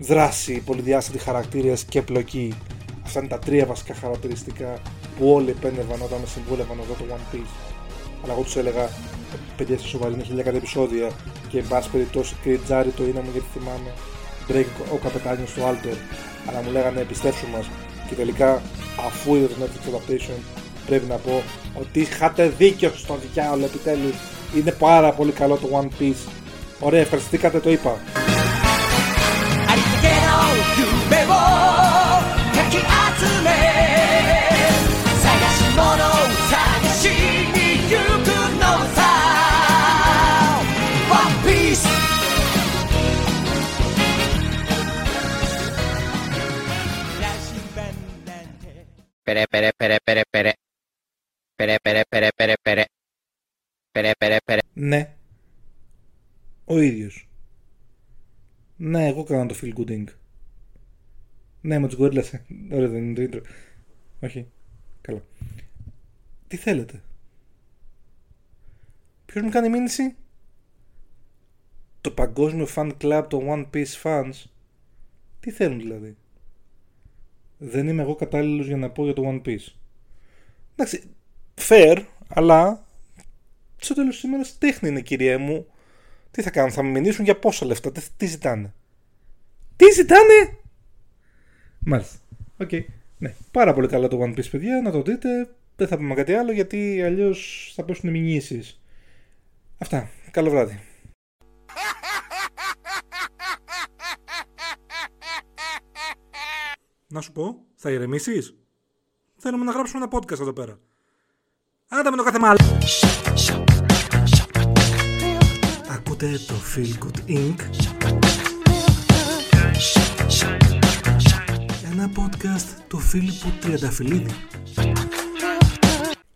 δράση, πολυδιάστατοι χαρακτήρες και πλοκή. Αυτά είναι τα τρία βασικά χαρακτηριστικά που όλοι επένευαν όταν με συμβούλευαν να δω το One Piece. Αλλά εγώ τους έλεγα, παιδιά είστε σοβαροί, είναι χιλιάδε επεισόδια και εν πάση περιπτώσει κριτζάρι το είναι μου γιατί θυμάμαι. Drake ο καπετάνιος του Alter. Αλλά μου λέγανε πιστέψου μας. Και τελικά, αφού είδα το Netflix adaptation, πρέπει να πω ότι είχατε δίκιο στο διάολο επιτέλους. Είναι πάρα πολύ καλό το One Piece. Ωραία, ευχαριστήκατε, το είπα. ありったけの夢をかき集め探し物を探しに行くのさ One Piece 羅針盤なんて Pere, pere, pere, pere, pere. Pere, pere, pere, pere, pere. Pere, pere, pere. Ναι. Ο ίδιος. Ναι, εγώ έκανα το feel good ink. Ναι, με τους γορίλας. Ωραία, δεν είναι το intro. Όχι. Καλά. Τι θέλετε; Ποιος μου κάνει μήνυση; Το παγκόσμιο fan club των One Piece fans. Τι θέλουν δηλαδή; Δεν είμαι εγώ κατάλληλος για να πω για το One Piece. Εντάξει, fair, αλλά στο τέλος της ημέρας τέχνη είναι κυρία μου. Τι θα κάνουν, θα με μηνύσουν για πόσα λεφτά, τι, τι ζητάνε; Τι ζητάνε! Μάλιστα. Οκ. Ναι, πάρα πολύ καλά το One Piece, παιδιά, να το δείτε. Δεν θα πούμε κάτι άλλο γιατί αλλιώς θα πέσουν μηνύσεις. Αυτά. Καλό βράδυ. Να σου πω, θα ηρεμήσεις; Θέλουμε να γράψουμε ένα podcast εδώ πέρα. Άντα με το κάθε μάλλον. Ακούτε το Feel Good Inc. Ένα podcast του Φίλιππου Τριανταφυλλίδη.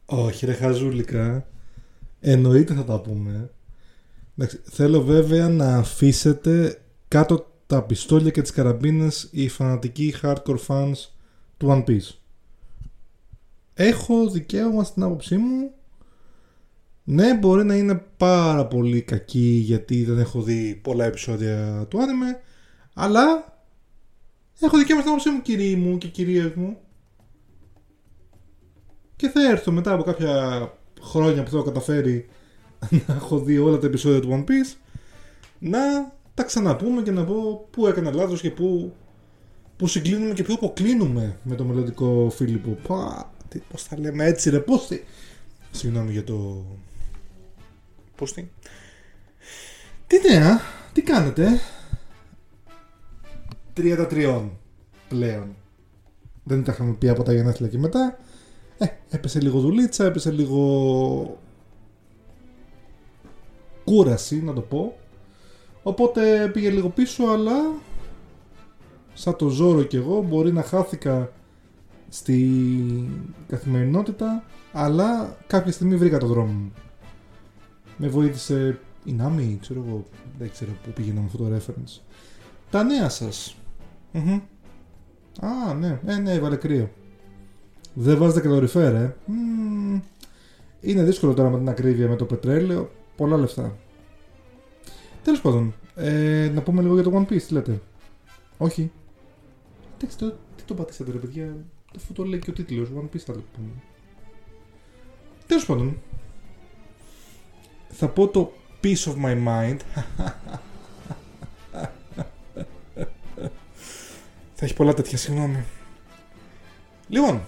Όχι ρε χαζούλικα. Εννοείται θα τα πούμε. Εντάξει, θέλω βέβαια να αφήσετε κάτω τα πιστόλια και τις καραμπίνες οι φανατικοί hardcore fans του One Piece. Έχω δικαίωμα στην άποψή μου ναι, μπορεί να είναι πάρα πολύ κακή γιατί δεν έχω δει πολλά επεισόδια του άνιμε, αλλά έχω δικαίωμα στην άποψή μου κύριοι μου και κυρίες μου και θα έρθω μετά από κάποια χρόνια που θα έχω καταφέρει να έχω δει όλα τα επεισόδια του One Piece να τα ξαναπούμε και να πω πού έκανα λάθος και πού, πού συγκλίνουμε και πού αποκλίνουμε με το μελλοντικό Φίλιππο. Πα, τι, πώς θα λέμε έτσι ρε, πώς τι... Συγγνώμη για το Πώς τι. Τι νέα, τι κάνετε. 33 πλέον. Δεν τα είχαμε πει από τα γενέθλια και μετά. Ε, έπεσε λίγο δουλίτσα, έπεσε λίγο κούραση να το πω. Οπότε πήγε λίγο πίσω αλλά σαν το ζόρο κι εγώ μπορεί να χάθηκα στη καθημερινότητα αλλά κάποια στιγμή βρήκα το δρόμο μου με βοήθησε η Νάμι, ξέρω εγώ, δεν ξέρω πού πήγαινα με αυτό το reference. Τα νέα σας. Μμμ. Α, ναι, ε, ναι, έβαλε κρύο. Δεν βάζετε καλοριφέρ, ε. Μμμ. Είναι δύσκολο τώρα με την ακρίβεια με το πετρέλαιο. Πολλά λεφτά. Τέλος πάντων, ε, να πούμε λίγο για το One Piece, τι λέτε. Όχι. Εντάξει, το, τι το πατήσατε ρε παιδιά. Αυτό το λέει και ο τίτλος, One Piece θα το πούμε. Τέλος πάντων, θα πω το peace of my mind. θα έχει πολλά τέτοια, συγγνώμη. Λοιπόν,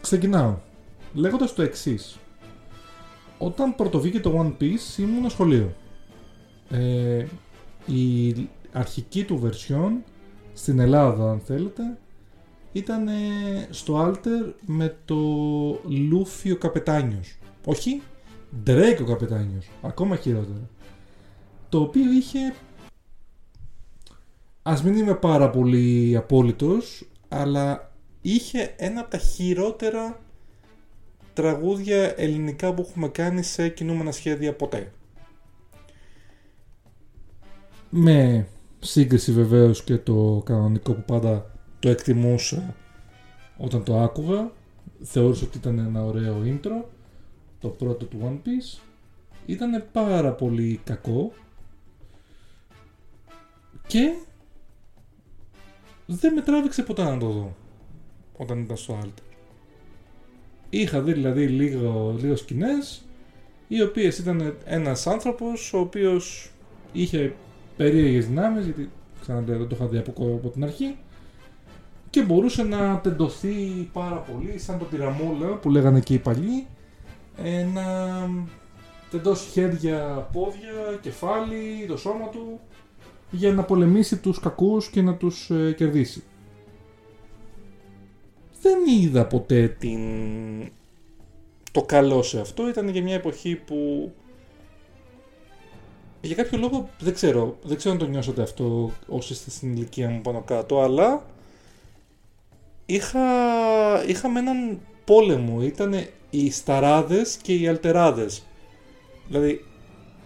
ξεκινάω. Λέγοντας το εξής. Όταν πρωτοβγήκε το One Piece ήμουν σχολείο. Ε, η αρχική του version στην Ελλάδα αν θέλετε ήταν στο Alter με το Λούφιο Καπετάνιος. Όχι, Drake ο καπετάνιος. Ακόμα χειρότερο. Το οποίο είχε... Ας μην είμαι πάρα πολύ απόλυτος, αλλά είχε ένα από τα χειρότερα τραγούδια ελληνικά που έχουμε κάνει σε κινούμενα σχέδια ποτέ. Με σύγκριση βεβαίως και το κανονικό που πάντα το εκτιμούσα όταν το άκουγα. Θεώρησα ότι ήταν ένα ωραίο intro το πρώτο του One Piece ήταν πάρα πολύ κακό και δεν με τράβηξε ποτέ να το δω όταν ήταν στο Alter. Είχα δει δηλαδή λίγο, λίγο σκηνές οι οποίες ήταν ένας άνθρωπος ο οποίος είχε περίεργες δυνάμεις γιατί ξαναλέω δεν το είχα δει από, από την αρχή και μπορούσε να τεντωθεί πάρα πολύ σαν το τυραμόλα που λέγανε και οι παλιοί ε, να τεντώσει χέρια, πόδια, κεφάλι, το σώμα του για να πολεμήσει τους κακούς και να τους ε, κερδίσει. Δεν είδα ποτέ την... το καλό σε αυτό. Ήταν για μια εποχή που για κάποιο λόγο δεν ξέρω, δεν ξέρω αν το νιώσατε αυτό όσοι είστε στην ηλικία μου πάνω κάτω, αλλά είχα, είχαμε έναν πόλεμο. Ήταν οι σταράδες και οι αλτεράδες. Δηλαδή,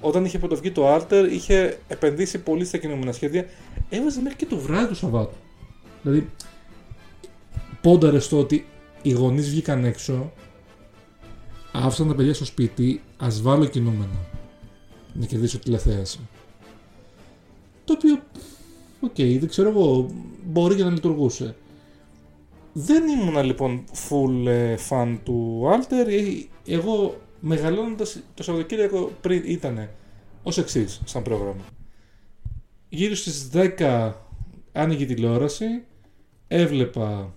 όταν είχε πρωτοβγεί το Alter, είχε επενδύσει πολύ στα κινούμενα σχέδια. Έβαζε μέχρι και το βράδυ του Σαββάτου. Δηλαδή, πόνταρε στο ότι οι γονείς βγήκαν έξω, άφησαν τα παιδιά στο σπίτι, ας βάλω κινούμενα. Να κερδίσω τηλεθέαση. Το οποίο, οκ, δεν ξέρω εγώ, μπορεί και να λειτουργούσε. Δεν ήμουνα λοιπόν full ε, fan του Alter. Ε, εγώ μεγαλώνοντας το Σαββατοκύριακο πριν ήταν ως εξής σαν πρόγραμμα. Γύρω στις 10 άνοιγε τηλεόραση, έβλεπα,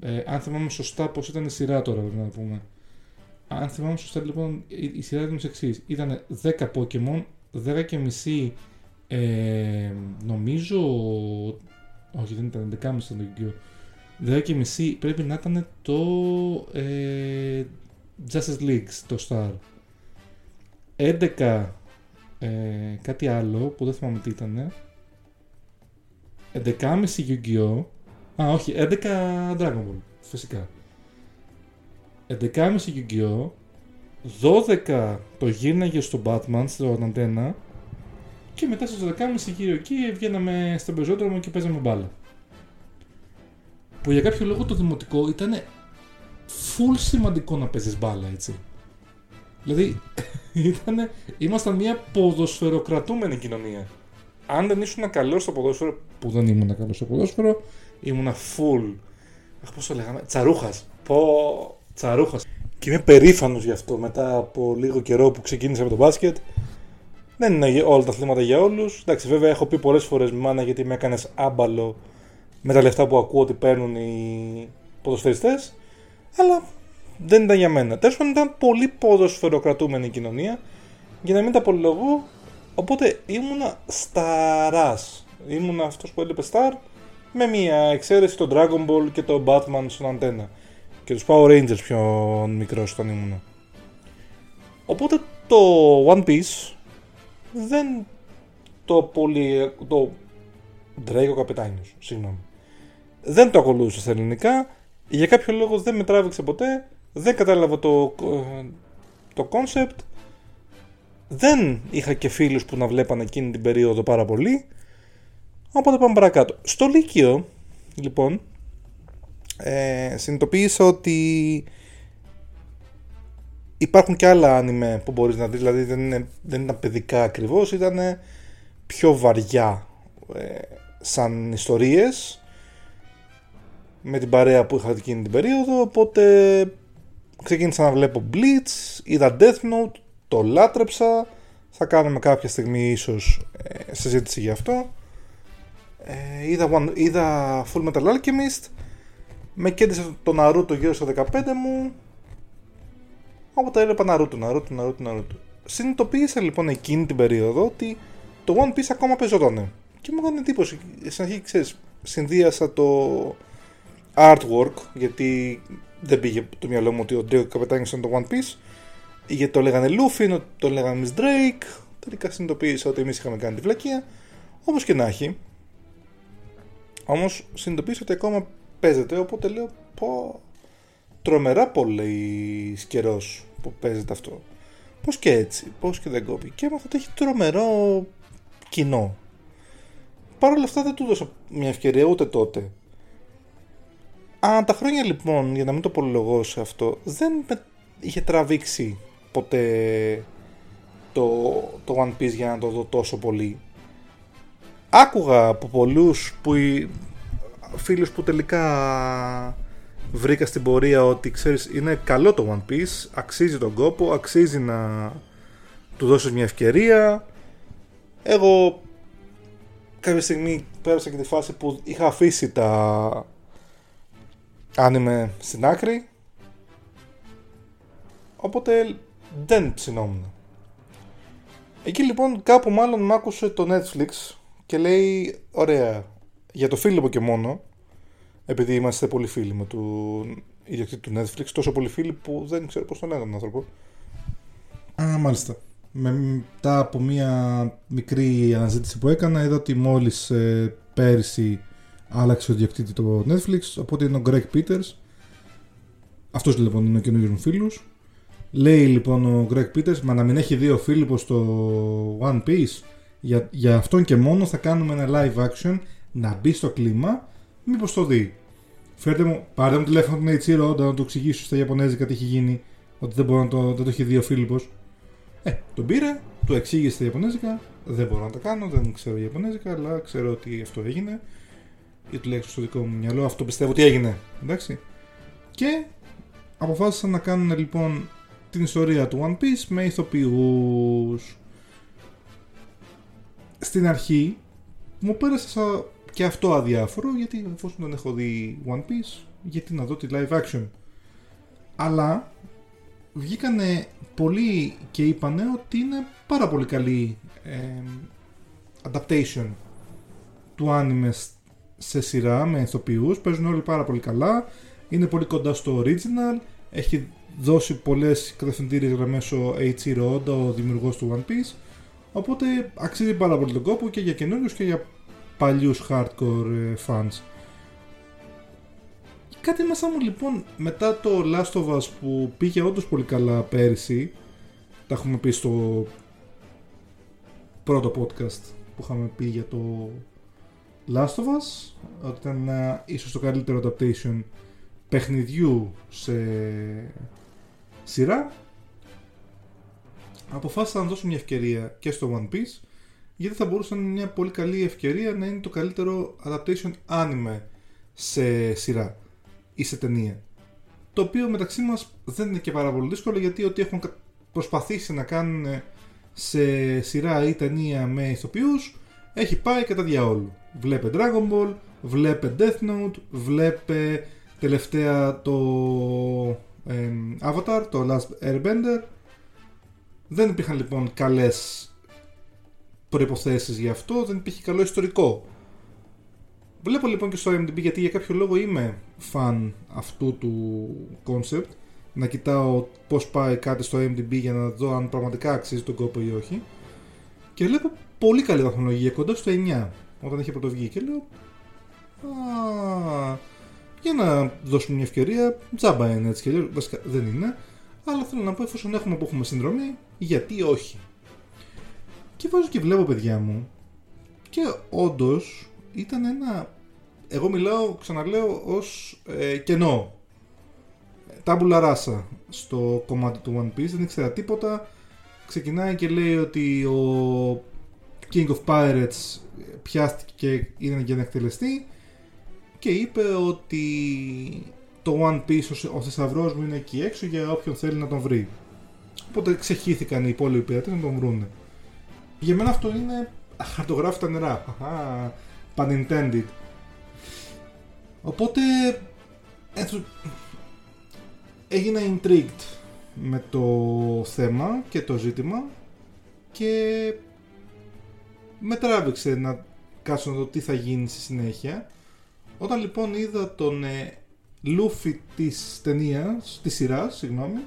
ε, αν θυμάμαι σωστά πως ήταν η σειρά τώρα πρέπει να πούμε. Αν θυμάμαι σωστά λοιπόν η, η σειρά ήταν ως εξής. Ήταν 10 Pokemon, 10 και μισή ε, νομίζω, όχι δεν ήταν 11.30 ήταν το 10 και μισή πρέπει να ήταν το ε, Justice League, το Star. 11 ε, κάτι άλλο που δεν θυμάμαι τι ήταν. 11.30 Yu-Gi-Oh! Α, όχι, 11 Dragon Ball, φυσικά. 11.30 Yu-Gi-Oh! 12 το γύρναγε στο Batman, στο αντένα και μετά στις 12.30 γύρω εκεί βγαίναμε στον πεζόδρομο και παίζαμε μπάλα. Που για κάποιο λόγο το δημοτικό ήταν full σημαντικό να παίζεις μπάλα, έτσι. Δηλαδή, ήτανε, ήμασταν μια ποδοσφαιροκρατούμενη κοινωνία. Αν δεν ήσουν καλός στο ποδόσφαιρο, που δεν ήμουν καλός στο ποδόσφαιρο, ήμουν full. Αχ, πώς το λέγαμε, τσαρούχας. Πω, τσαρούχας. Και είμαι περήφανος γι' αυτό μετά από λίγο καιρό που ξεκίνησα με το μπάσκετ. Δεν είναι όλα τα αθλήματα για όλους. Εντάξει, βέβαια έχω πει πολλές φορές μάνα γιατί με έκανες άμπαλο με τα λεφτά που ακούω ότι παίρνουν οι ποδοσφαιριστές αλλά δεν ήταν για μένα. Τέλος πάντων ήταν πολύ ποδοσφαιροκρατούμενη η κοινωνία, για να μην τα απολογώ. Οπότε ήμουνα σταράς. Ήμουνα αυτός που έλειπε Star, με μια εξαίρεση το Dragon Ball και το Batman στον αντένα. Και τους Power Rangers πιο μικρός όταν ήμουνα. Οπότε το One Piece δεν το πολύ. το Draco Καπετάνιος, συγγνώμη. Δεν το ακολούθησε στα ελληνικά για κάποιο λόγο δεν με τράβηξε ποτέ, δεν κατάλαβα το, το concept, δεν είχα και φίλους που να βλέπαν εκείνη την περίοδο πάρα πολύ, οπότε πάμε παρακάτω. Στο Λύκειο, λοιπόν, ε, συνειδητοποίησα ότι υπάρχουν και άλλα άνιμε που μπορείς να δεις, δηλαδή δεν, είναι, δεν ήταν παιδικά ακριβώς, ήταν πιο βαριά ε, σαν ιστορίες με την παρέα που είχα εκείνη την περίοδο, οπότε ξεκίνησα να βλέπω Bleach, είδα Death Note, το λάτρεψα, θα κάνουμε κάποια στιγμή ίσως ε, συζήτηση γι' αυτό. Ε, είδα, one, είδα Full Metal Alchemist, με κέντρισε το Naruto γύρω στο 15 μου, οπότε έλεπα Naruto, Naruto, Naruto, Naruto. Συνειδητοποίησα λοιπόν εκείνη την περίοδο ότι το One Piece ακόμα παίζονταν. Και μου έκανε εντύπωση. Στην αρχή, ξέρεις, συνδύασα το, artwork, γιατί δεν πήγε το μυαλό μου ότι ο Ντέο Καπετάνιος ήταν το One Piece, γιατί το λέγανε Luffy, το λέγανε Miss Drake, τελικά συνειδητοποίησα ότι εμείς είχαμε κάνει τη βλακεία, όπως και να έχει. Όμως συνειδητοποίησα ότι ακόμα παίζεται, οπότε λέω πω τρομερά πολύ καιρός που παίζεται αυτό. Πώς και έτσι, πώς και δεν κόπει. Και έμαθα ότι έχει τρομερό κοινό. Παρ' όλα αυτά δεν του δώσα μια ευκαιρία ούτε τότε. Α, τα χρόνια λοιπόν, για να μην το πολυλογώ σε αυτό, δεν με είχε τραβήξει ποτέ το, το One Piece για να το δω τόσο πολύ. Άκουγα από πολλούς που φίλους που τελικά βρήκα στην πορεία ότι ξέρεις είναι καλό το One Piece, αξίζει τον κόπο, αξίζει να του δώσεις μια ευκαιρία. Εγώ κάποια στιγμή πέρασα και τη φάση που είχα αφήσει τα άνιμε στην άκρη οπότε δεν ψινόμουν. Εκεί λοιπόν κάπου μάλλον μ' άκουσε το Netflix και λέει ωραία για το Φίλιππο και μόνο επειδή είμαστε πολύ φίλοι με του ιδιοκτήτη του Netflix τόσο πολύ φίλοι που δεν ξέρω πώς τον λέγανε τον άνθρωπο Α, μάλιστα. Μετά από μια μικρή αναζήτηση που έκανα είδα ότι μόλις ε, πέρυσι άλλαξε ο ιδιοκτήτης το Netflix οπότε είναι ο Greg Peters αυτός λοιπόν είναι ο καινούργιος μου φίλος Λέει λοιπόν ο Greg Peters, μα να μην έχει δύο Φίλιππος στο One Piece. Για, για αυτόν και μόνο θα κάνουμε ένα live action να μπει στο κλίμα. Μήπως το δει. Φέρτε μου, πάρτε μου τηλέφωνο τον Eiichiro Oda να του εξηγήσω στα Ιαπωνέζικα τι έχει γίνει. Ότι δεν, μπορώ να το, δεν το έχει δει ο Φίλιππος. Ε, τον πήρε, του εξήγησε στα Ιαπωνέζικα. Δεν μπορώ να τα κάνω, δεν ξέρω Ιαπωνέζικα, αλλά ξέρω ότι αυτό έγινε. Ή τουλάχιστον στο δικό μου μυαλό αυτό πιστεύω ότι έγινε. Εντάξει. Και αποφάσισαν να κάνουν λοιπόν την ιστορία του One Piece με ηθοποιούς. Στην αρχή μου πέρασε σαν και αυτό αδιάφορο γιατί εφόσον δεν έχω δει One Piece γιατί να δω τη live action. Αλλά βγήκανε πολλοί και είπανε ότι είναι πάρα πολύ καλή adaptation του anime σε σειρά με ηθοποιούς, παίζουν όλοι πάρα πολύ καλά, είναι πολύ κοντά στο original, έχει δώσει πολλές κατευθυντήριες γραμμές ο Eiichiro Oda, ο δημιουργός του One Piece οπότε αξίζει πάρα πολύ τον κόπο και για καινούριους και για παλιούς hardcore ε, fans. Κάτι μέσα μου λοιπόν μετά το Last of Us που πήγε όντως πολύ καλά πέρυσι τα έχουμε πει στο πρώτο podcast που είχαμε πει για το Last of Us ότι ήταν uh, ίσως το καλύτερο adaptation παιχνιδιού σε σειρά αποφάσισα να δώσω μια ευκαιρία και στο One Piece γιατί θα μπορούσε να είναι μια πολύ καλή ευκαιρία να είναι το καλύτερο adaptation anime σε σειρά ή σε ταινία. Το οποίο μεταξύ μας δεν είναι και πάρα πολύ δύσκολο γιατί ό,τι έχουν προσπαθήσει να κάνουν σε σειρά ή ταινία με ηθοποιούς έχει πάει κατά διαόλου. Βλέπε Dragon Ball, βλέπε Death Note, βλέπε τελευταία το Avatar, το Last Airbender. Δεν υπήρχαν λοιπόν καλές προϋποθέσεις για αυτό, δεν υπήρχε καλό ιστορικό. Βλέπω λοιπόν και στο IMDb γιατί για κάποιο λόγο είμαι fan αυτού του concept να κοιτάω πώς πάει κάτι στο IMDb για να δω αν πραγματικά αξίζει τον κόπο ή όχι και βλέπω πολύ καλή βαθμολογία κοντά στο 9 όταν είχε πρωτοβγεί και λέω Α, για να δώσουμε μια ευκαιρία. Τζάμπα είναι έτσι και αλλιώς. Βασικά δεν είναι. Αλλά θέλω να πω εφόσον έχουμε που έχουμε συνδρομή, γιατί όχι. Και βάζω και βλέπω παιδιά μου. Και όντως ήταν ένα. Εγώ μιλάω, ξαναλέω, ως ε, κενό. Τάμπουλα ράσα στο κομμάτι του One Piece. Δεν ήξερα τίποτα. Ξεκινάει και λέει ότι ο King of Pirates πιάστηκε και είναι για να εκτελεστεί και είπε ότι το One Piece, ο θησαυρός μου είναι εκεί έξω για όποιον θέλει να τον βρει. Οπότε ξεχύθηκαν οι υπόλοιποι πειρατέ να τον βρούνε. Για μένα αυτό είναι χαρτογράφητα νερά. Pun intended. Οπότε έτσι, έγινα intrigued με το θέμα και το ζήτημα και με τράβηξε να κάτσω να δω τι θα γίνει στη συνέχεια όταν λοιπόν είδα τον ε, Λούφι της ταινίας, της σειράς, συγγνώμη,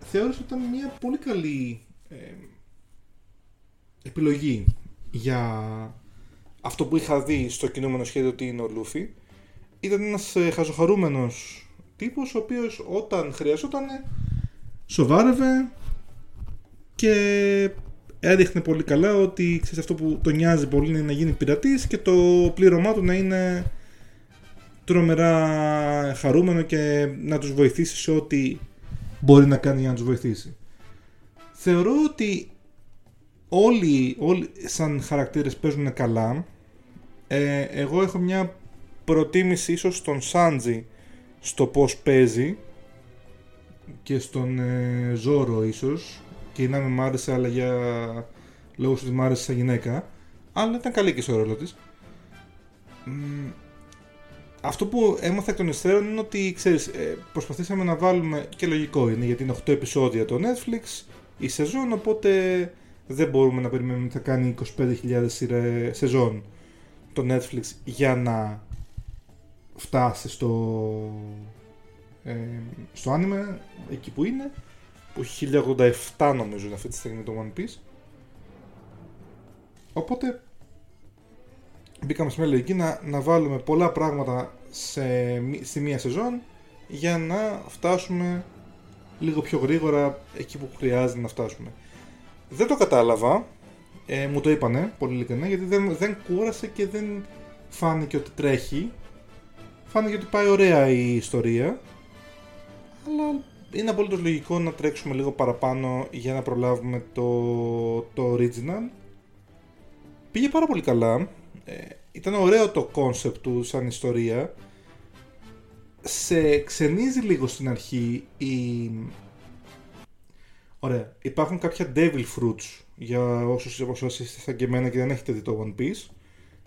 θεώρησα ότι ήταν μια πολύ καλή ε, επιλογή για αυτό που είχα δει στο κινούμενο σχέδιο ότι είναι ο Λούφι. Ήταν ένας ε, χαζοχαρούμενος τύπος ο οποίος όταν χρειαζόταν σοβάρευε και έδειχνε πολύ καλά ότι ξέρεις, αυτό που τον νοιάζει πολύ είναι να γίνει πειρατής και το πλήρωμά του να είναι τρομερά χαρούμενο και να τους βοηθήσει σε ό,τι μπορεί να κάνει για να τους βοηθήσει. Θεωρώ ότι όλοι, όλοι σαν χαρακτήρες παίζουν καλά. Ε, εγώ έχω μια προτίμηση ίσως στον Σάντζι στο πώς παίζει και στον ε, Ζόρο ίσως και η Νάμι μ' άρεσε αλλά για λόγους ότι μ' άρεσε σαν γυναίκα. Αλλά ήταν καλή και στο ρόλο της. Μ, αυτό που έμαθα εκ των υστέρων είναι ότι ξέρεις, ε, προσπαθήσαμε να βάλουμε και λογικό είναι γιατί είναι 8 επεισόδια το Netflix η σεζόν οπότε δεν μπορούμε να περιμένουμε ότι θα κάνει 25.000 σειρέ- σεζόν το Netflix για να φτάσει στο ε, στο anime εκεί που είναι που έχει 1087 νομίζω είναι αυτή τη στιγμή το One Piece οπότε μπήκαμε σε μια λογική να, να βάλουμε πολλά πράγματα σε, μη- στη μία σεζόν για να φτάσουμε λίγο πιο γρήγορα εκεί που χρειάζεται να φτάσουμε. Δεν το κατάλαβα, ε, μου το είπανε πολύ ειλικρινά γιατί δεν, δεν κούρασε και δεν φάνηκε ότι τρέχει. Φάνηκε ότι πάει ωραία η ιστορία, αλλά είναι απολύτως λογικό να τρέξουμε λίγο παραπάνω για να προλάβουμε το, το original. Πήγε πάρα πολύ καλά. Ε, ήταν ωραίο το concept του σαν ιστορία. Σε ξενίζει λίγο στην αρχή η... Ωραία. Υπάρχουν κάποια devil fruits για όσους όπως όσοι είστε σαν και εμένα και δεν έχετε δει το One Piece.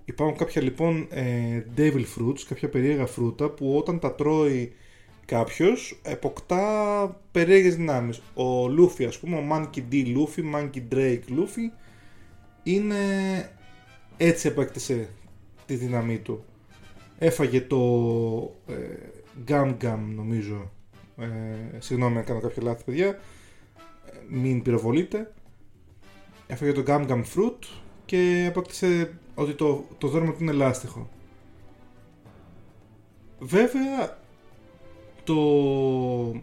Υπάρχουν κάποια λοιπόν ε, devil fruits, κάποια περίεργα φρούτα που όταν τα τρώει κάποιος αποκτά περίεργες δυνάμεις. Ο Luffy ας πούμε, ο Monkey D. Luffy, Monkey Drake Luffy είναι έτσι επέκτησε τη δύναμή του. Έφαγε το ε, Gum Gum νομίζω. Ε, συγγνώμη αν κάνω κάποιο λάθη παιδιά. Ε, Μην πυροβολείτε. Έφαγε το Gum Gum Fruit και απέκτησε ότι το, το δέρμα του είναι λάστιχο. Βέβαια το...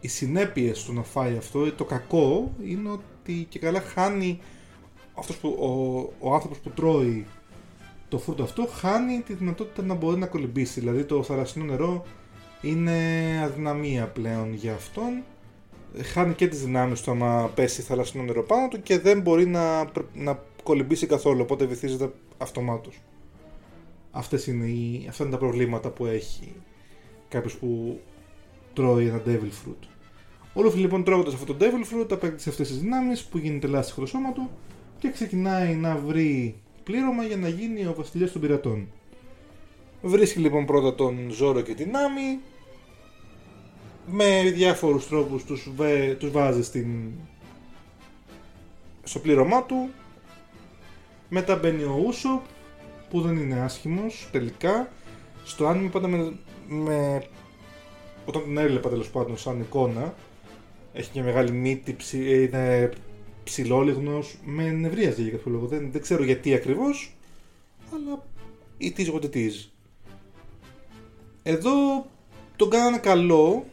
οι συνέπειες του να φάει αυτό, το κακό είναι ότι και καλά χάνει αυτός που, ο, ο άνθρωπος που τρώει το φρούτο αυτό χάνει τη δυνατότητα να μπορεί να κολυμπήσει. Δηλαδή το θαλασσινό νερό είναι αδυναμία πλέον για αυτόν. Χάνει και τις δυνάμεις του άμα πέσει θαλασσινό νερό πάνω του και δεν μπορεί να, να κολυμπήσει καθόλου, οπότε βυθίζεται αυτομάτως. Αυτές είναι οι, αυτά είναι τα προβλήματα που έχει κάποιος που τρώει ένα devil fruit. Ο Λούφι λοιπόν τρώγοντας αυτό το devil fruit απέκτησε αυτές τις δυνάμεις που γίνεται λάστιχο το σώμα του και ξεκινάει να βρει πλήρωμα για να γίνει ο βασιλιάς των πειρατών. Βρίσκει λοιπόν πρώτα τον Ζόρο και την Άμι με διάφορους τρόπους τους, βε- τους βάζει στην... στο πλήρωμά του μετά μπαίνει ο Ούσο που δεν είναι άσχημος τελικά στο άνιμο πάντα με, με... όταν τον έβλεπα τέλος πάντων σαν εικόνα έχει μια μεγάλη μύτη, ψη... είναι ψηλόλιγνος, με νευρίαζε για κάποιο λόγο. Δεν, δεν ξέρω γιατί ακριβώς, αλλά it is what it is. Εδώ τον κάνανε καλό.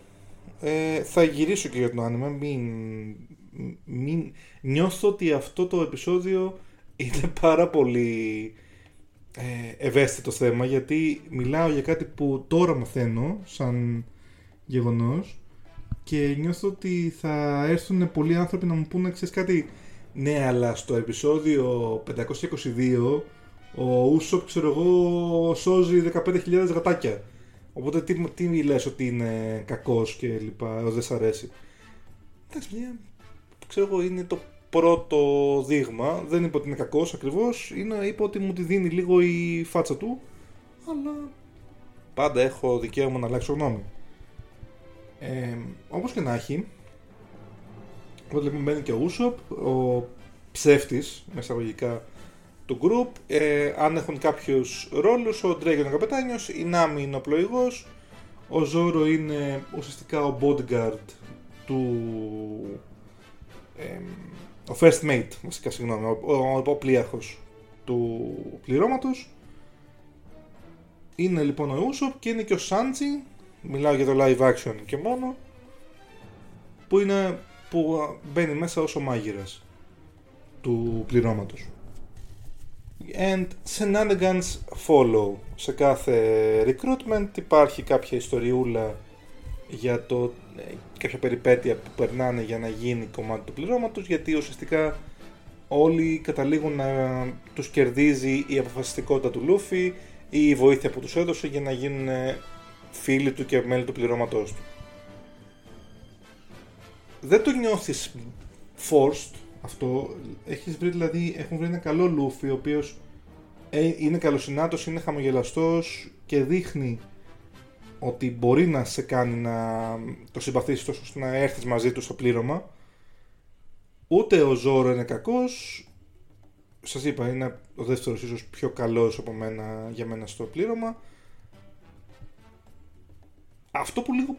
Ε, θα γυρίσω και για τον άνιμα. Μην, μην, νιώθω ότι αυτό το επεισόδιο είναι πάρα πολύ ε, ευαίσθητο θέμα γιατί μιλάω για κάτι που τώρα μαθαίνω σαν γεγονός και νιώθω ότι θα έρθουν πολλοί άνθρωποι να μου πούνε ξέρεις κάτι ναι αλλά στο επεισόδιο 522 ο Ούσοπ ξέρω εγώ σώζει 15.000 γατάκια οπότε τι, τι λες ότι είναι κακός και λοιπά δεν σ' αρέσει. Εντάξει παιδιά ξέρω εγώ είναι το πρώτο δείγμα. Δεν είπα ότι είναι κακός ακριβώς είναι, είπα ότι μου τη δίνει λίγο η φάτσα του αλλά πάντα έχω δικαίωμα να αλλάξω γνώμη ε, όπως και να έχει, οπότε λοιπόν μπαίνει και ο Ούσοπ, ο ψεύτης, με εισαγωγικά, του group. Ε, αν έχουν κάποιους ρόλους, ο Ντρέγ είναι ο καπετάνιος, η Νάμι είναι ο πλοηγός, ο Ζόρο είναι ουσιαστικά ο bodyguard του... Ε, ο first mate, βασικά συγγνώμη, ο, ο, ο πλοίαρχος του πληρώματος. Είναι λοιπόν ο Ούσοπ και είναι και ο Σάντζι, μιλάω για το live action και μόνο, που, είναι, που μπαίνει μέσα ως ο μάγειρας του πληρώματος. And shenanigans follow. Σε κάθε recruitment υπάρχει κάποια ιστοριούλα για το, ε, κάποια περιπέτεια που περνάνε για να γίνει κομμάτι του πληρώματος γιατί ουσιαστικά όλοι καταλήγουν να τους κερδίζει η αποφασιστικότητα του Λούφι, ή η βοήθεια που τους έδωσε για να γίνουν φίλοι του και μέλη του πληρώματός του. Δεν το νιώθεις forced αυτό. Έχεις βρει δηλαδή, έχουν βρει ένα καλό Λούφι ο οποίος ε, είναι καλοσυνάτος, είναι χαμογελαστός και δείχνει ότι μπορεί να σε κάνει να το συμπαθήσεις τόσο ώστε να έρθεις μαζί του στο πλήρωμα. Ούτε ο Ζόρο είναι κακός. Σας είπα, είναι ο δεύτερος ίσως πιο καλός από μένα, για μένα στο πλήρωμα. Αυτό που λίγο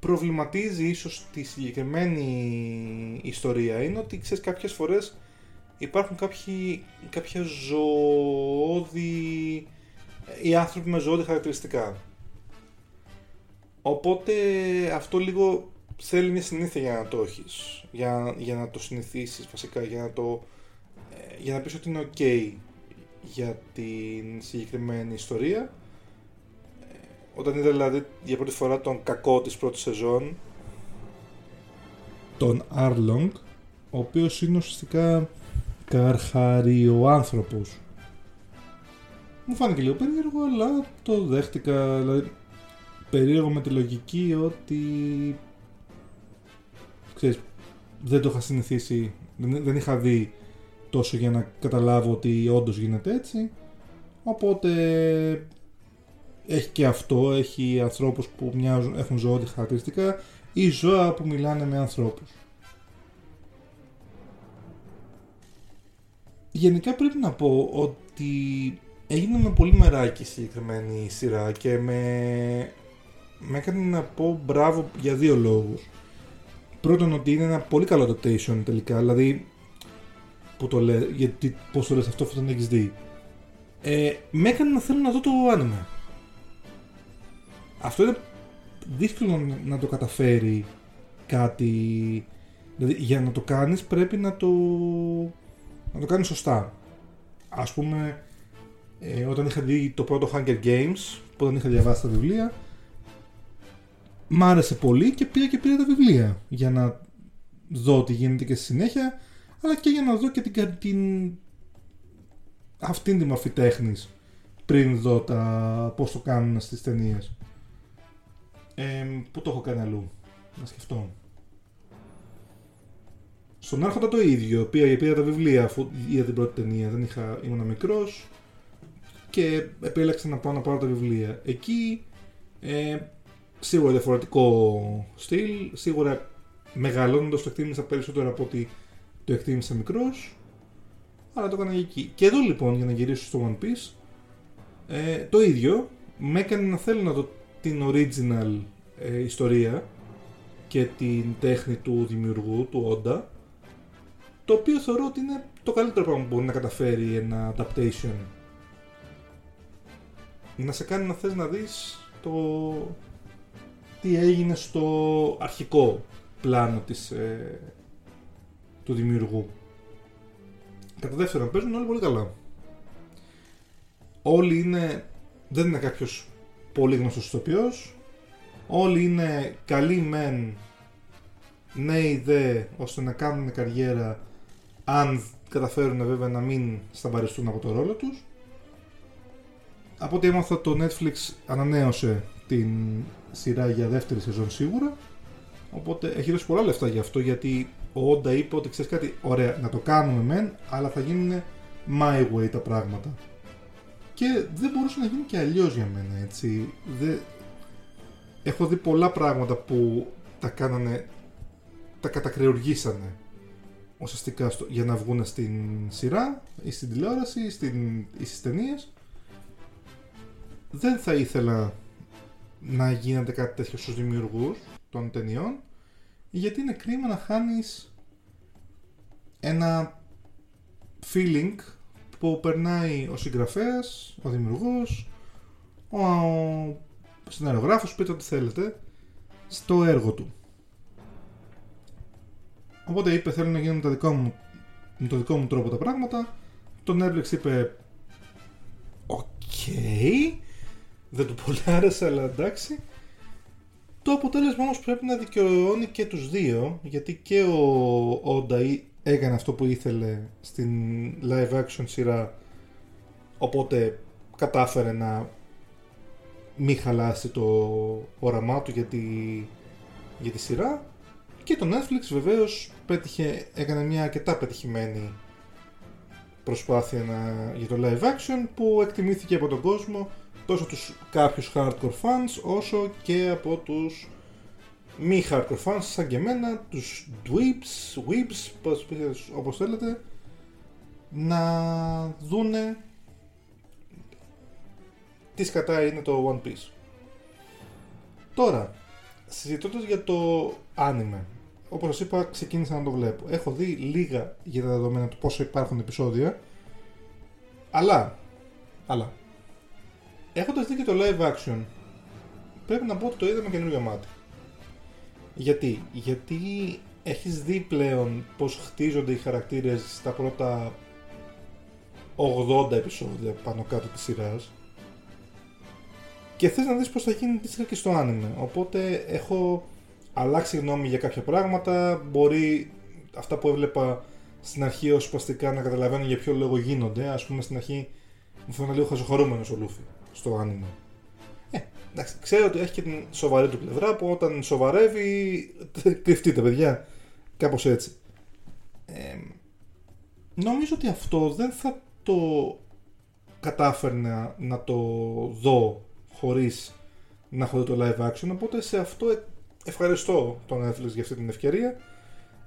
προβληματίζει ίσως τη συγκεκριμένη ιστορία είναι ότι ξέρεις κάποιες φορές υπάρχουν κάποιοι, κάποια ζωώδη οι άνθρωποι με ζωώδη χαρακτηριστικά. Οπότε αυτό λίγο θέλει μια συνήθεια για να το έχεις για, για να το συνηθίσεις βασικά για να το ε, για να πεις ότι είναι ok για την συγκεκριμένη ιστορία όταν είδα δηλαδή για πρώτη φορά τον κακό της πρώτης σεζόν τον Arlong ο οποίος είναι ουσιαστικά καρχαριοάνθρωπος. Μου φάνηκε λίγο περίεργο αλλά το δέχτηκα. Δηλαδή περίεργο με τη λογική ότι ξέρεις δεν το είχα συνηθίσει δεν, δεν είχα δει τόσο για να καταλάβω ότι όντως γίνεται έτσι. Οπότε έχει και αυτό, έχει ανθρώπους που μοιάζουν, έχουν ζωώδη χαρακτηριστικά ή ζώα που μιλάνε με ανθρώπους. Γενικά πρέπει να πω ότι έγινε με πολύ μεράκι συγκεκριμένη σειρά και με, με έκανε να πω μπράβο για δύο λόγους. Πρώτον ότι είναι ένα πολύ καλό adaptation τελικά, δηλαδή που το λέει, γιατί πώς το λες αυτό αφού δεν έχεις δει. Ε, με έκανε να θέλω να δω το άνιμε αυτό είναι δύσκολο να το καταφέρει κάτι. Δηλαδή για να το κάνεις πρέπει να το, να το κάνεις σωστά. Ας πούμε, ε, όταν είχα δει το πρώτο Hunger Games, που δεν είχα διαβάσει τα βιβλία, μ' άρεσε πολύ και πήγα και πήρα τα βιβλία για να δω τι γίνεται και στη συνέχεια, αλλά και για να δω και την, την αυτήν τη μορφή τέχνης πριν δω τα, πώς το κάνουν στις ταινίες. Ε, πού το έχω κάνει αλλού, να σκεφτώ. Στον Άρχοντα το ίδιο, πήρα, πήρα τα βιβλία αφού είδα την πρώτη ταινία, δεν είχα, ήμουν μικρός και επέλεξα να πάω να πάρω τα βιβλία. Εκεί ε, σίγουρα διαφορετικό στυλ, σίγουρα μεγαλώνοντας το εκτίμησα περισσότερο από ότι το εκτίμησα μικρός. Αλλά το έκανα εκεί. Και εδώ λοιπόν, για να γυρίσω στο One Piece, ε, το ίδιο με έκανε να θέλω να δω την original ε, ιστορία και την τέχνη του δημιουργού, του Όντα, το οποίο θεωρώ ότι είναι το καλύτερο πράγμα που μπορεί να καταφέρει ένα adaptation. Να σε κάνει να θες να δεις το τι έγινε στο αρχικό πλάνο της, ε, του δημιουργού. Κατά δεύτερον, παίζουν όλοι πολύ καλά. Όλοι είναι... Δεν είναι κάποιος πολύ γνωστός ηθοποιός. Όλοι είναι καλοί μεν, νέοι δε, ώστε να κάνουν καριέρα αν καταφέρουν βέβαια να μην σταμπαριστούν από το ρόλο τους. Από ό,τι έμαθα το Netflix ανανέωσε την σειρά για δεύτερη σεζόν σίγουρα. Οπότε έχει δώσει πολλά λεφτά γι' αυτό γιατί ο Όντα είπε ότι ξέρεις κάτι, ωραία, να το κάνουμε μεν, αλλά θα γίνουν my way τα πράγματα. Και δεν μπορούσε να γίνει και αλλιώς για μένα, έτσι. Δεν... Έχω δει πολλά πράγματα που τα κάνανε, τα κατακρεουργήσανε ουσιαστικά στο, για να βγουν στην σειρά ή στην τηλεόραση ή, στην, ή στις ταινίες. Δεν θα ήθελα να γίνεται κάτι τέτοιο στους δημιουργούς των ταινιών γιατί είναι κρίμα να χάνεις ένα feeling που περνάει ο συγγραφέας, ο δημιουργός, ο σεναριογράφος, πείτε ό,τι θέλετε, στο έργο του. Οπότε είπε θέλω να γίνω με, δικό μου, με το δικό μου τρόπο τα πράγματα. Το Netflix είπε οκ, δεν του πολύ άρεσε αλλά εντάξει. Το αποτέλεσμα όμως πρέπει να δικαιώνει και τους δύο γιατί και ο Όντα έκανε αυτό που ήθελε στην live action σειρά οπότε κατάφερε να μην χαλάσει το όραμά του για τη, για τη σειρά. Και το Netflix βεβαίως πέτυχε, έκανε μια αρκετά πετυχημένη προσπάθεια να, για το live action που εκτιμήθηκε από τον κόσμο τόσο τους κάποιους hardcore fans όσο και από τους μη hardcore fans σαν και εμένα, τους dweeps, weeps, πώς- όπως θέλετε να δούνε τι σκατά είναι το One Piece. Τώρα, συζητώντας για το άνιμε, όπως σας είπα ξεκίνησα να το βλέπω. Έχω δει λίγα για τα δεδομένα του πόσο υπάρχουν επεισόδια, αλλά, αλλά, έχοντας δει και το live action, πρέπει να πω ότι το είδα με καινούριο μάτι. Γιατί, γιατί έχεις δει πλέον πως χτίζονται οι χαρακτήρες στα πρώτα 80 επεισόδια πάνω κάτω της σειράς; Και θες να δεις πως θα γίνει αντίστοιχα και στο άνιμε. Οπότε έχω αλλάξει γνώμη για κάποια πράγματα, μπορεί αυτά που έβλεπα στην αρχή ως σπαστικά να καταλαβαίνω για ποιο λόγο γίνονται. Ας πούμε στην αρχή μου φαίνεται λίγο χαζοχαρούμενος ο Λούφι στο άνιμε. Ε, εντάξει, ξέρω ότι έχει και την σοβαρή του πλευρά που όταν σοβαρεύει κρυφτείτε παιδιά. Κάπως έτσι. Ε, νομίζω ότι αυτό δεν θα το κατάφερνα να το δω χωρίς να έχω δει το live action οπότε σε αυτό ε- ευχαριστώ τον Netflix για αυτή την ευκαιρία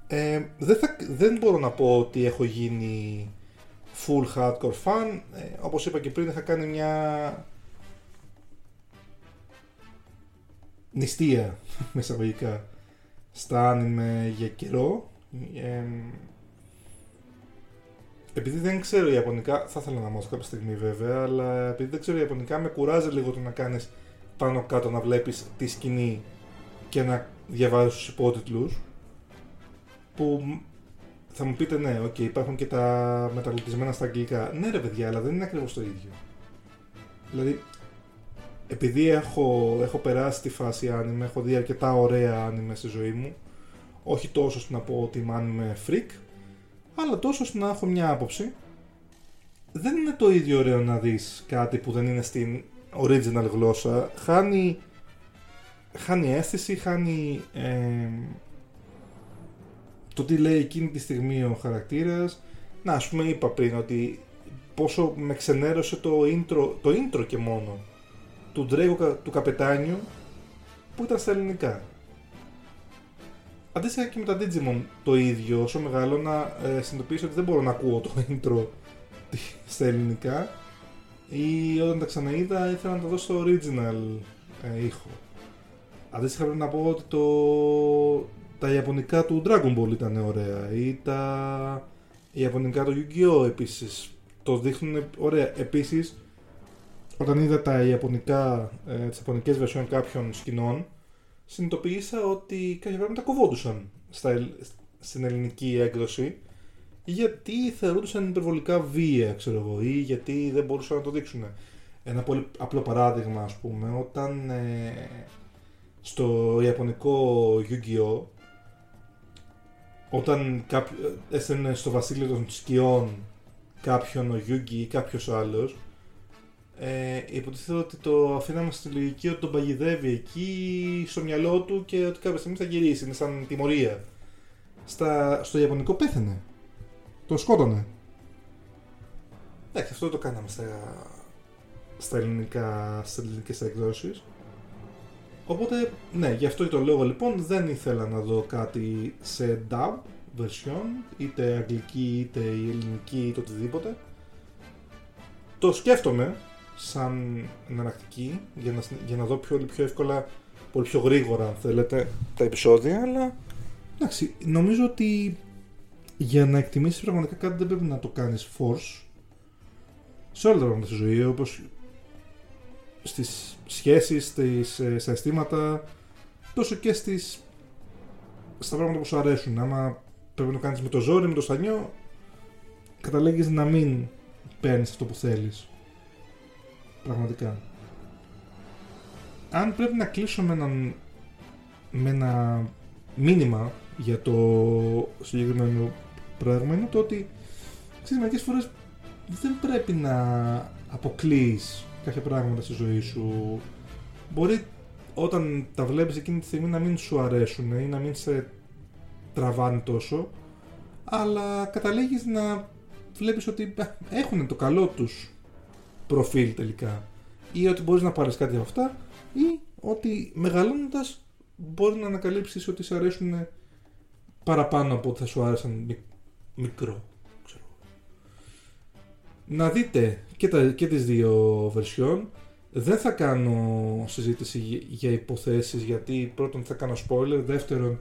ε, δεν, θα, δεν μπορώ να πω ότι έχω γίνει full hardcore fan ε, όπως είπα και πριν είχα κάνει μια νηστεία μεσαγωγικά στα άνιμε για καιρό ε, επειδή δεν ξέρω Ιαπωνικά, θα ήθελα να μάθω κάποια στιγμή βέβαια, αλλά επειδή δεν ξέρω Ιαπωνικά, με κουράζει λίγο το να κάνεις πάνω κάτω να βλέπεις τη σκηνή και να διαβάζεις τους υπότιτλους. Που μ- θα μου πείτε ναι, οκ, υπάρχουν και τα μεταγλωττισμένα στα αγγλικά. Ναι, ρε παιδιά, αλλά δεν είναι ακριβώς το ίδιο. Δηλαδή, επειδή έχω, έχω περάσει τη φάση anime, έχω δει αρκετά ωραία anime στη ζωή μου, όχι τόσο ώστε να πω ότι είμαι άνιμε freak, αλλά τόσο ώστε να έχω μια άποψη. Δεν είναι το ίδιο ωραίο να δεις κάτι που δεν είναι στην original γλώσσα. Χάνει, χάνει αίσθηση, χάνει ε, το τι λέει εκείνη τη στιγμή ο χαρακτήρας. Να, ας πούμε είπα πριν ότι πόσο με ξενέρωσε το intro, το intro και μόνο του Ντρέγκο κα- του καπετάνιου που ήταν στα ελληνικά. Αντίστοιχα και με τα Digimon το ίδιο, όσο μεγαλώνα ε, συνειδητοποίησα ότι δεν μπορώ να ακούω το intro τη- στα ελληνικά ή όταν τα ξαναείδα ήθελα να το δω στο original ε, ήχο. Αντίστοιχα πρέπει να πω ότι το, τα ιαπωνικά του Dragon Ball ήταν ωραία ή τα ιαπωνικά του Yu-Gi-Oh! επίσης το δείχνουν ωραία. Επίσης όταν είδα τα ιαπωνικά, ε, τις ιαπωνικές version κάποιων σκηνών συνειδητοποίησα ότι κάποια πράγματα κοβόντουσαν στα, ελ- στην ελληνική έκδοση γιατί θεωρούνταν υπερβολικά βία, ξέρω εγώ, ή γιατί δεν μπορούσαν να το δείξουν. Ένα πολύ απλό παράδειγμα, ας πούμε, όταν ε, στο ιαπωνικό Yu-Gi-Oh! όταν κάποιο, έστελνε στο βασίλειο των σκιών κάποιον ο Yugi ή κάποιος άλλος ε, υποτίθεται ότι το αφήναμε στη λογική ότι τον παγιδεύει εκεί στο μυαλό του και ότι κάποια στιγμή θα γυρίσει. Είναι σαν τιμωρία. Στα, στο Ιαπωνικό πέθανε. Το σκότωνε. Εντάξει, αυτό το κάναμε στα, στα ελληνικά, στις ελληνικές εκδόσεις. Οπότε, ναι, γι' αυτό και το λόγο λοιπόν δεν ήθελα να δω κάτι σε dub version, είτε αγγλική, είτε η ελληνική, είτε οτιδήποτε. Το σκέφτομαι σαν εναλλακτική για να, συν- για να δω πιο, πιο εύκολα, πολύ πιο γρήγορα αν θέλετε, τα επεισόδια, αλλά εντάξει, νομίζω ότι για να εκτιμήσεις πραγματικά κάτι δεν πρέπει να το κάνεις force σε όλα τα πράγματα στη ζωή, όπως στις σχέσεις, στις, ε, στα αισθήματα, τόσο και στις, στα πράγματα που σου αρέσουν. Άμα πρέπει να το κάνεις με το ζόρι, με το στανιό, καταλέγεις να μην παίρνεις αυτό που θέλεις. Πραγματικά. Αν πρέπει να κλείσω με, έναν, με ένα μήνυμα για το συγκεκριμένο πράγμα είναι το ότι ξέρεις, μερικές φορές δεν πρέπει να αποκλείεις κάποια πράγματα στη ζωή σου. Μπορεί όταν τα βλέπεις εκείνη τη στιγμή να μην σου αρέσουν ή να μην σε τραβάνε τόσο, αλλά καταλήγεις να βλέπεις ότι έχουν το καλό τους προφίλ τελικά ή ότι μπορείς να πάρεις κάτι από αυτά ή ότι μεγαλώνοντας μπορεί να ανακαλύψεις ότι σε αρέσουν παραπάνω από ό,τι θα σου άρεσαν μι- μικρό. Ξέρω. Να δείτε και, τα, και τις δύο version. Δεν θα κάνω συζήτηση για- για υποθέσεις γιατί πρώτον θα κάνω spoiler, δεύτερον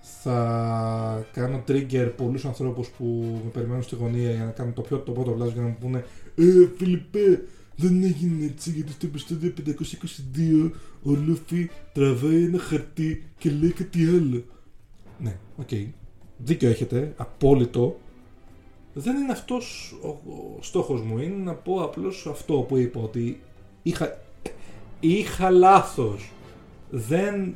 θα κάνω trigger πολλούς ανθρώπους που με περιμένουν στη γωνία για να κάνω το πιο το πρώτο λάθος για να μου πούνε Ε, Φιλιππέ, δεν έγινε έτσι γιατί στο επεισόδιο 522 ο Λούφι τραβάει ένα χαρτί και λέει κάτι άλλο. Ναι, οκ. Δίκιο έχετε, απόλυτο. Δεν είναι αυτός ο, ο στόχος μου, είναι να πω απλώς αυτό που είπα, ότι είχα, είχα λάθος. Δεν,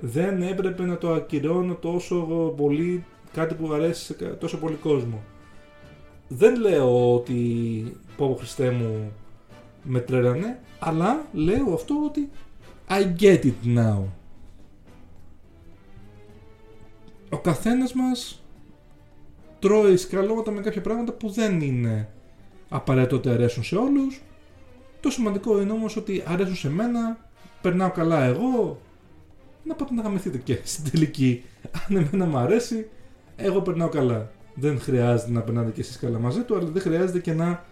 δεν έπρεπε να το ακυρώνω τόσο πολύ κάτι που αρέσει σε κα- τόσο πολύ κόσμο. Δεν λέω ότι πω Χριστέ μου με τρέλανε, αλλά λέω αυτό ότι I get it now. Ο καθένας μας τρώει σκαλώματα με κάποια πράγματα που δεν είναι απαραίτητο ότι αρέσουν σε όλους. Το σημαντικό είναι όμως ότι αρέσουν σε μένα, περνάω καλά εγώ, να πάτε να γαμηθείτε και στην τελική. Αν εμένα μου αρέσει, εγώ περνάω καλά. Δεν χρειάζεται να περνάτε και εσείς καλά μαζί του, αλλά δεν χρειάζεται και να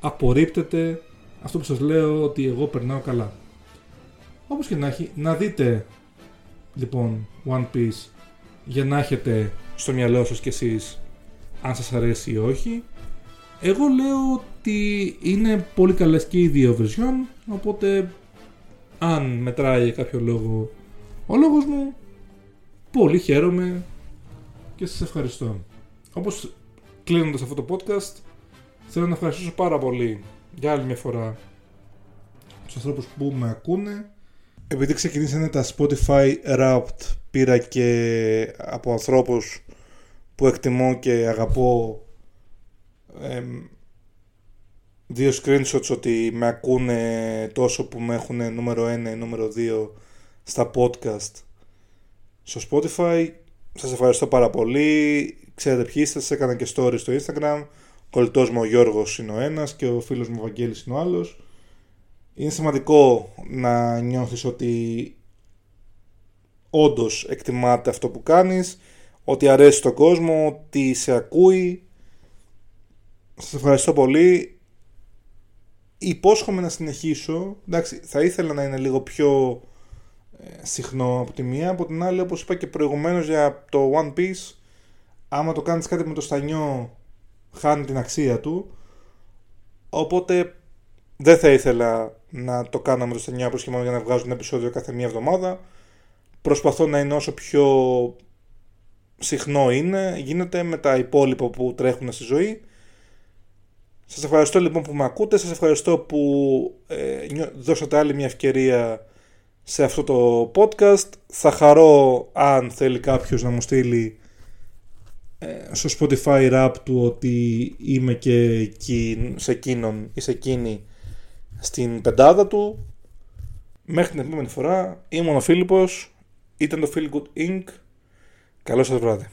απορρίπτετε αυτό που σας λέω ότι εγώ περνάω καλά. Όπως και να έχει, να δείτε λοιπόν One Piece για να έχετε στο μυαλό σας κι εσείς αν σας αρέσει ή όχι. Εγώ λέω ότι είναι πολύ καλές και οι δύο version, οπότε αν μετράει για κάποιο λόγο ο λόγος μου, πολύ χαίρομαι και σας ευχαριστώ. Όπως κλείνοντας αυτό το podcast, θέλω να ευχαριστήσω πάρα πολύ για άλλη μια φορά τους ανθρώπους που με ακούνε. Επειδή ξεκινήσανε τα Spotify Wrapped, πήρα και από ανθρώπους που εκτιμώ και αγαπώ εμ, δύο screenshots ότι με ακούνε τόσο που με έχουν νούμερο 1 ή νούμερο 2 στα podcast στο Spotify. Σας ευχαριστώ πάρα πολύ. Ξέρετε ποιοι είστε, σας έκανα και story στο Instagram. Ο κολλητός μου ο Γιώργος είναι ο ένας και ο φίλος μου ο Βαγγέλης είναι ο άλλος. Είναι σημαντικό να νιώθεις ότι όντως εκτιμάται αυτό που κάνεις, ότι αρέσει στον κόσμο, ότι σε ακούει. Σας ευχαριστώ πολύ. Υπόσχομαι να συνεχίσω. Εντάξει, θα ήθελα να είναι λίγο πιο ε, συχνό από τη μία. Από την άλλη, όπως είπα και προηγουμένως για το One Piece, άμα το κάνεις κάτι με το στανιό, χάνει την αξία του. Οπότε δεν θα ήθελα να το κάνω με το στανιό απλώς και μόνο για να βγάζω ένα επεισόδιο κάθε μία εβδομάδα. Προσπαθώ να είναι όσο πιο συχνό είναι, γίνεται με τα υπόλοιπα που τρέχουν στη ζωή. Σας ευχαριστώ λοιπόν που με ακούτε, σας ευχαριστώ που ε, νιώ- δώσατε άλλη μια ευκαιρία σε αυτό το podcast. Θα χαρώ αν θέλει κάποιος να μου στείλει ε, στο Spotify rap του ότι είμαι και εκεί, σε εκείνον ή σε εκείνη στην πεντάδα του. Μέχρι την επόμενη φορά ήμουν ο Φίλιππος, ήταν το Feel Good Inc. Καλό σας βράδυ.